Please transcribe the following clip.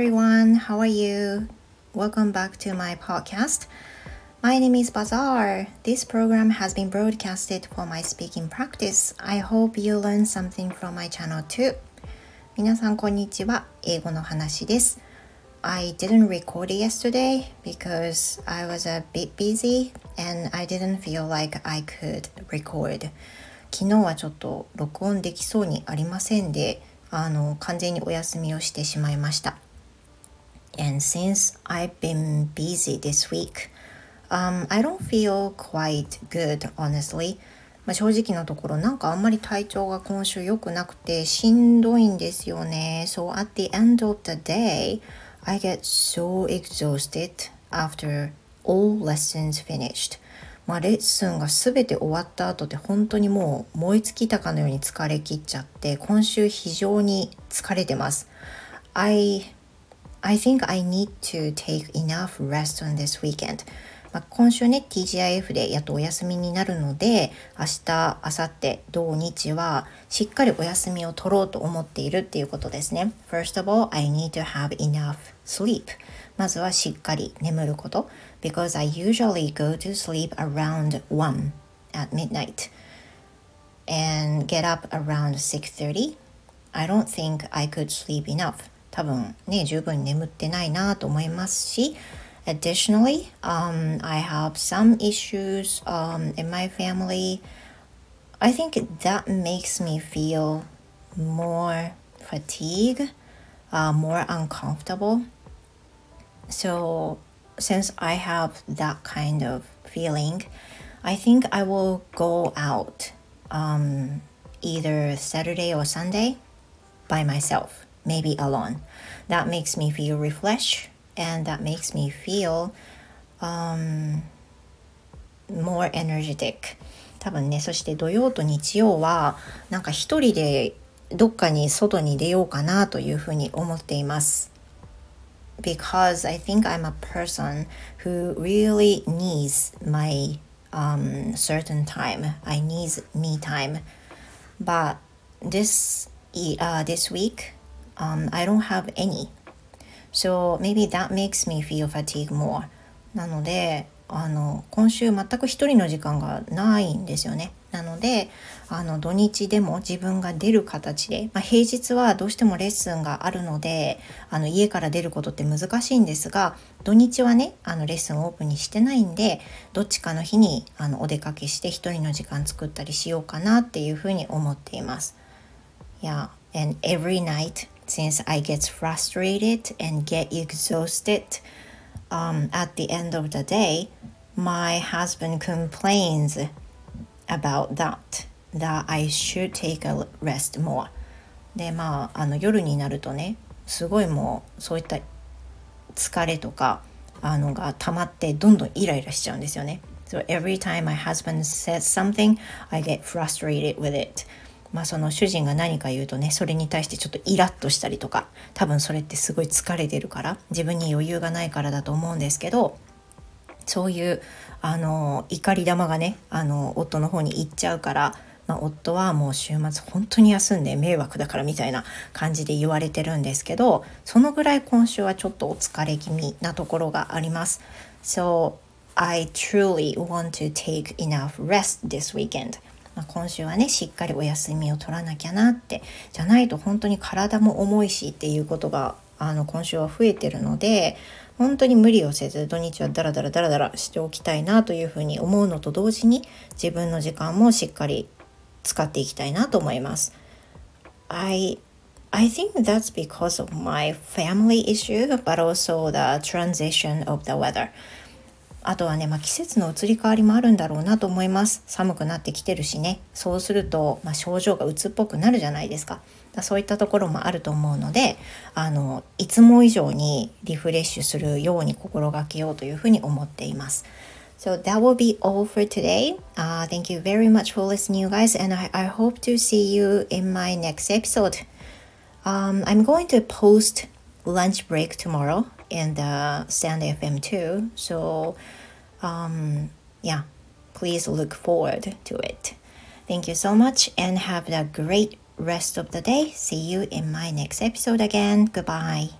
everyone. How are you? Welcome back to my podcast. My name is Bazaar. This program has been broadcasted for my speaking practice. I hope you learn something from my channel too. 皆さんこんにちは。英語の話です。I didn't record yesterday because I was a bit busy and I didn't feel like I could record. 昨日はちょっと録音できそうにありませんで、あの完全にお休みをしてしまいました。And since I've been busy this week, um, I don't feel quite good, honestly. まあ、正直なところなんかあんまり体調が今週良くなくてしんどいんですよね。So at the end of the day, I get so exhausted after all lessons finished. まあ、レッスンが全て終わった後で本当にもう燃え尽きたかのように疲れ切っちゃって今週非常に疲れてます。I, I think I need to take enough rest on this weekend. まあ、今週ね TGIF でやっとお休みになるので明日明後日土日はしっかりお休みを取ろうと思っているっていうことですね First of all I need to have enough sleep まずはしっかり眠ること because I usually go to sleep around 1 at midnight and get up around 6:30. I don't think I could sleep enough. 多分ね、十分眠ってないなと思いますし、Additionally, um, I have some issues um, in my family. I think that makes me feel more fatigue, uh, more uncomfortable. So since I have that kind of feeling, I think I will go out um, either Saturday or Sunday by myself, Maybe alone. That makes me feel refreshed and that makes me feel um, more energetic. 多分ね、そして土曜と日曜はなんか一人でどっかに外に出ようかなというふうに思っています。because I think I'm a person who really needs my um, certain time. I need me time. But this uh, this week, um, I don't have any. So maybe that makes me feel fatigue more. なので、あの今週全く一人の時間がないんですよね。なのであの土日でも自分が出る形で、まあ、平日はどうしてもレッスンがあるのであの家から出ることって難しいんですが土日はねあのレッスンをオープンにしてないんでどっちかの日にあのお出かけして一人の時間作ったりしようかなっていうふうに思っています。Yeah, and every night since I get frustrated and get exhausted um, at the end of the day, my husband complains about that, that I should take a rest more. で、まあ、あの夜になるとね、すごいもうそういった疲れとかあのが溜まってどんどんイライラしちゃうんですよね。So every time my husband says something, I get frustrated with it. まあその主人が何か言うとねそれに対してちょっとイラッとしたりとか多分それってすごい疲れてるから自分に余裕がないからだと思うんですけどそういうあの怒り玉がねあの夫の方に行っちゃうから、まあ、夫はもう週末本当に休んで迷惑だからみたいな感じで言われてるんですけどそのぐらい今週はちょっとお疲れ気味なところがあります。So I truly want to take enough rest this weekend. まあ、今週はねしっかりお休みを取らなきゃなってじゃないと本当に体も重いしっていうことがあの今週は増えてるので本当に無理をせず土日はダラダラダラダラしておきたいなというふうに思うのと同時に自分の時間もしっかり使っていきたいなと思います。I I think that's because of my family issue, but also the transition of the weather. あとはね、まあ、季節の移り変わりもあるんだろうなと思います。寒くなってきてるしね。そうすると、まあ、症状がうつっぽくなるじゃないですか。だそういったところもあると思うので、あの、いつも以上にリフレッシュするように心がけようというふうに思っています。So that will be all for today. Uh, thank you very much for listening, you guys, and I, I hope to see you in my next episode. Um, I'm going to post lunch break tomorrow in the Stand FM too. So, um, yeah, please look forward to it. Thank you so much and have a great rest of the day. See you in my next episode again. Goodbye.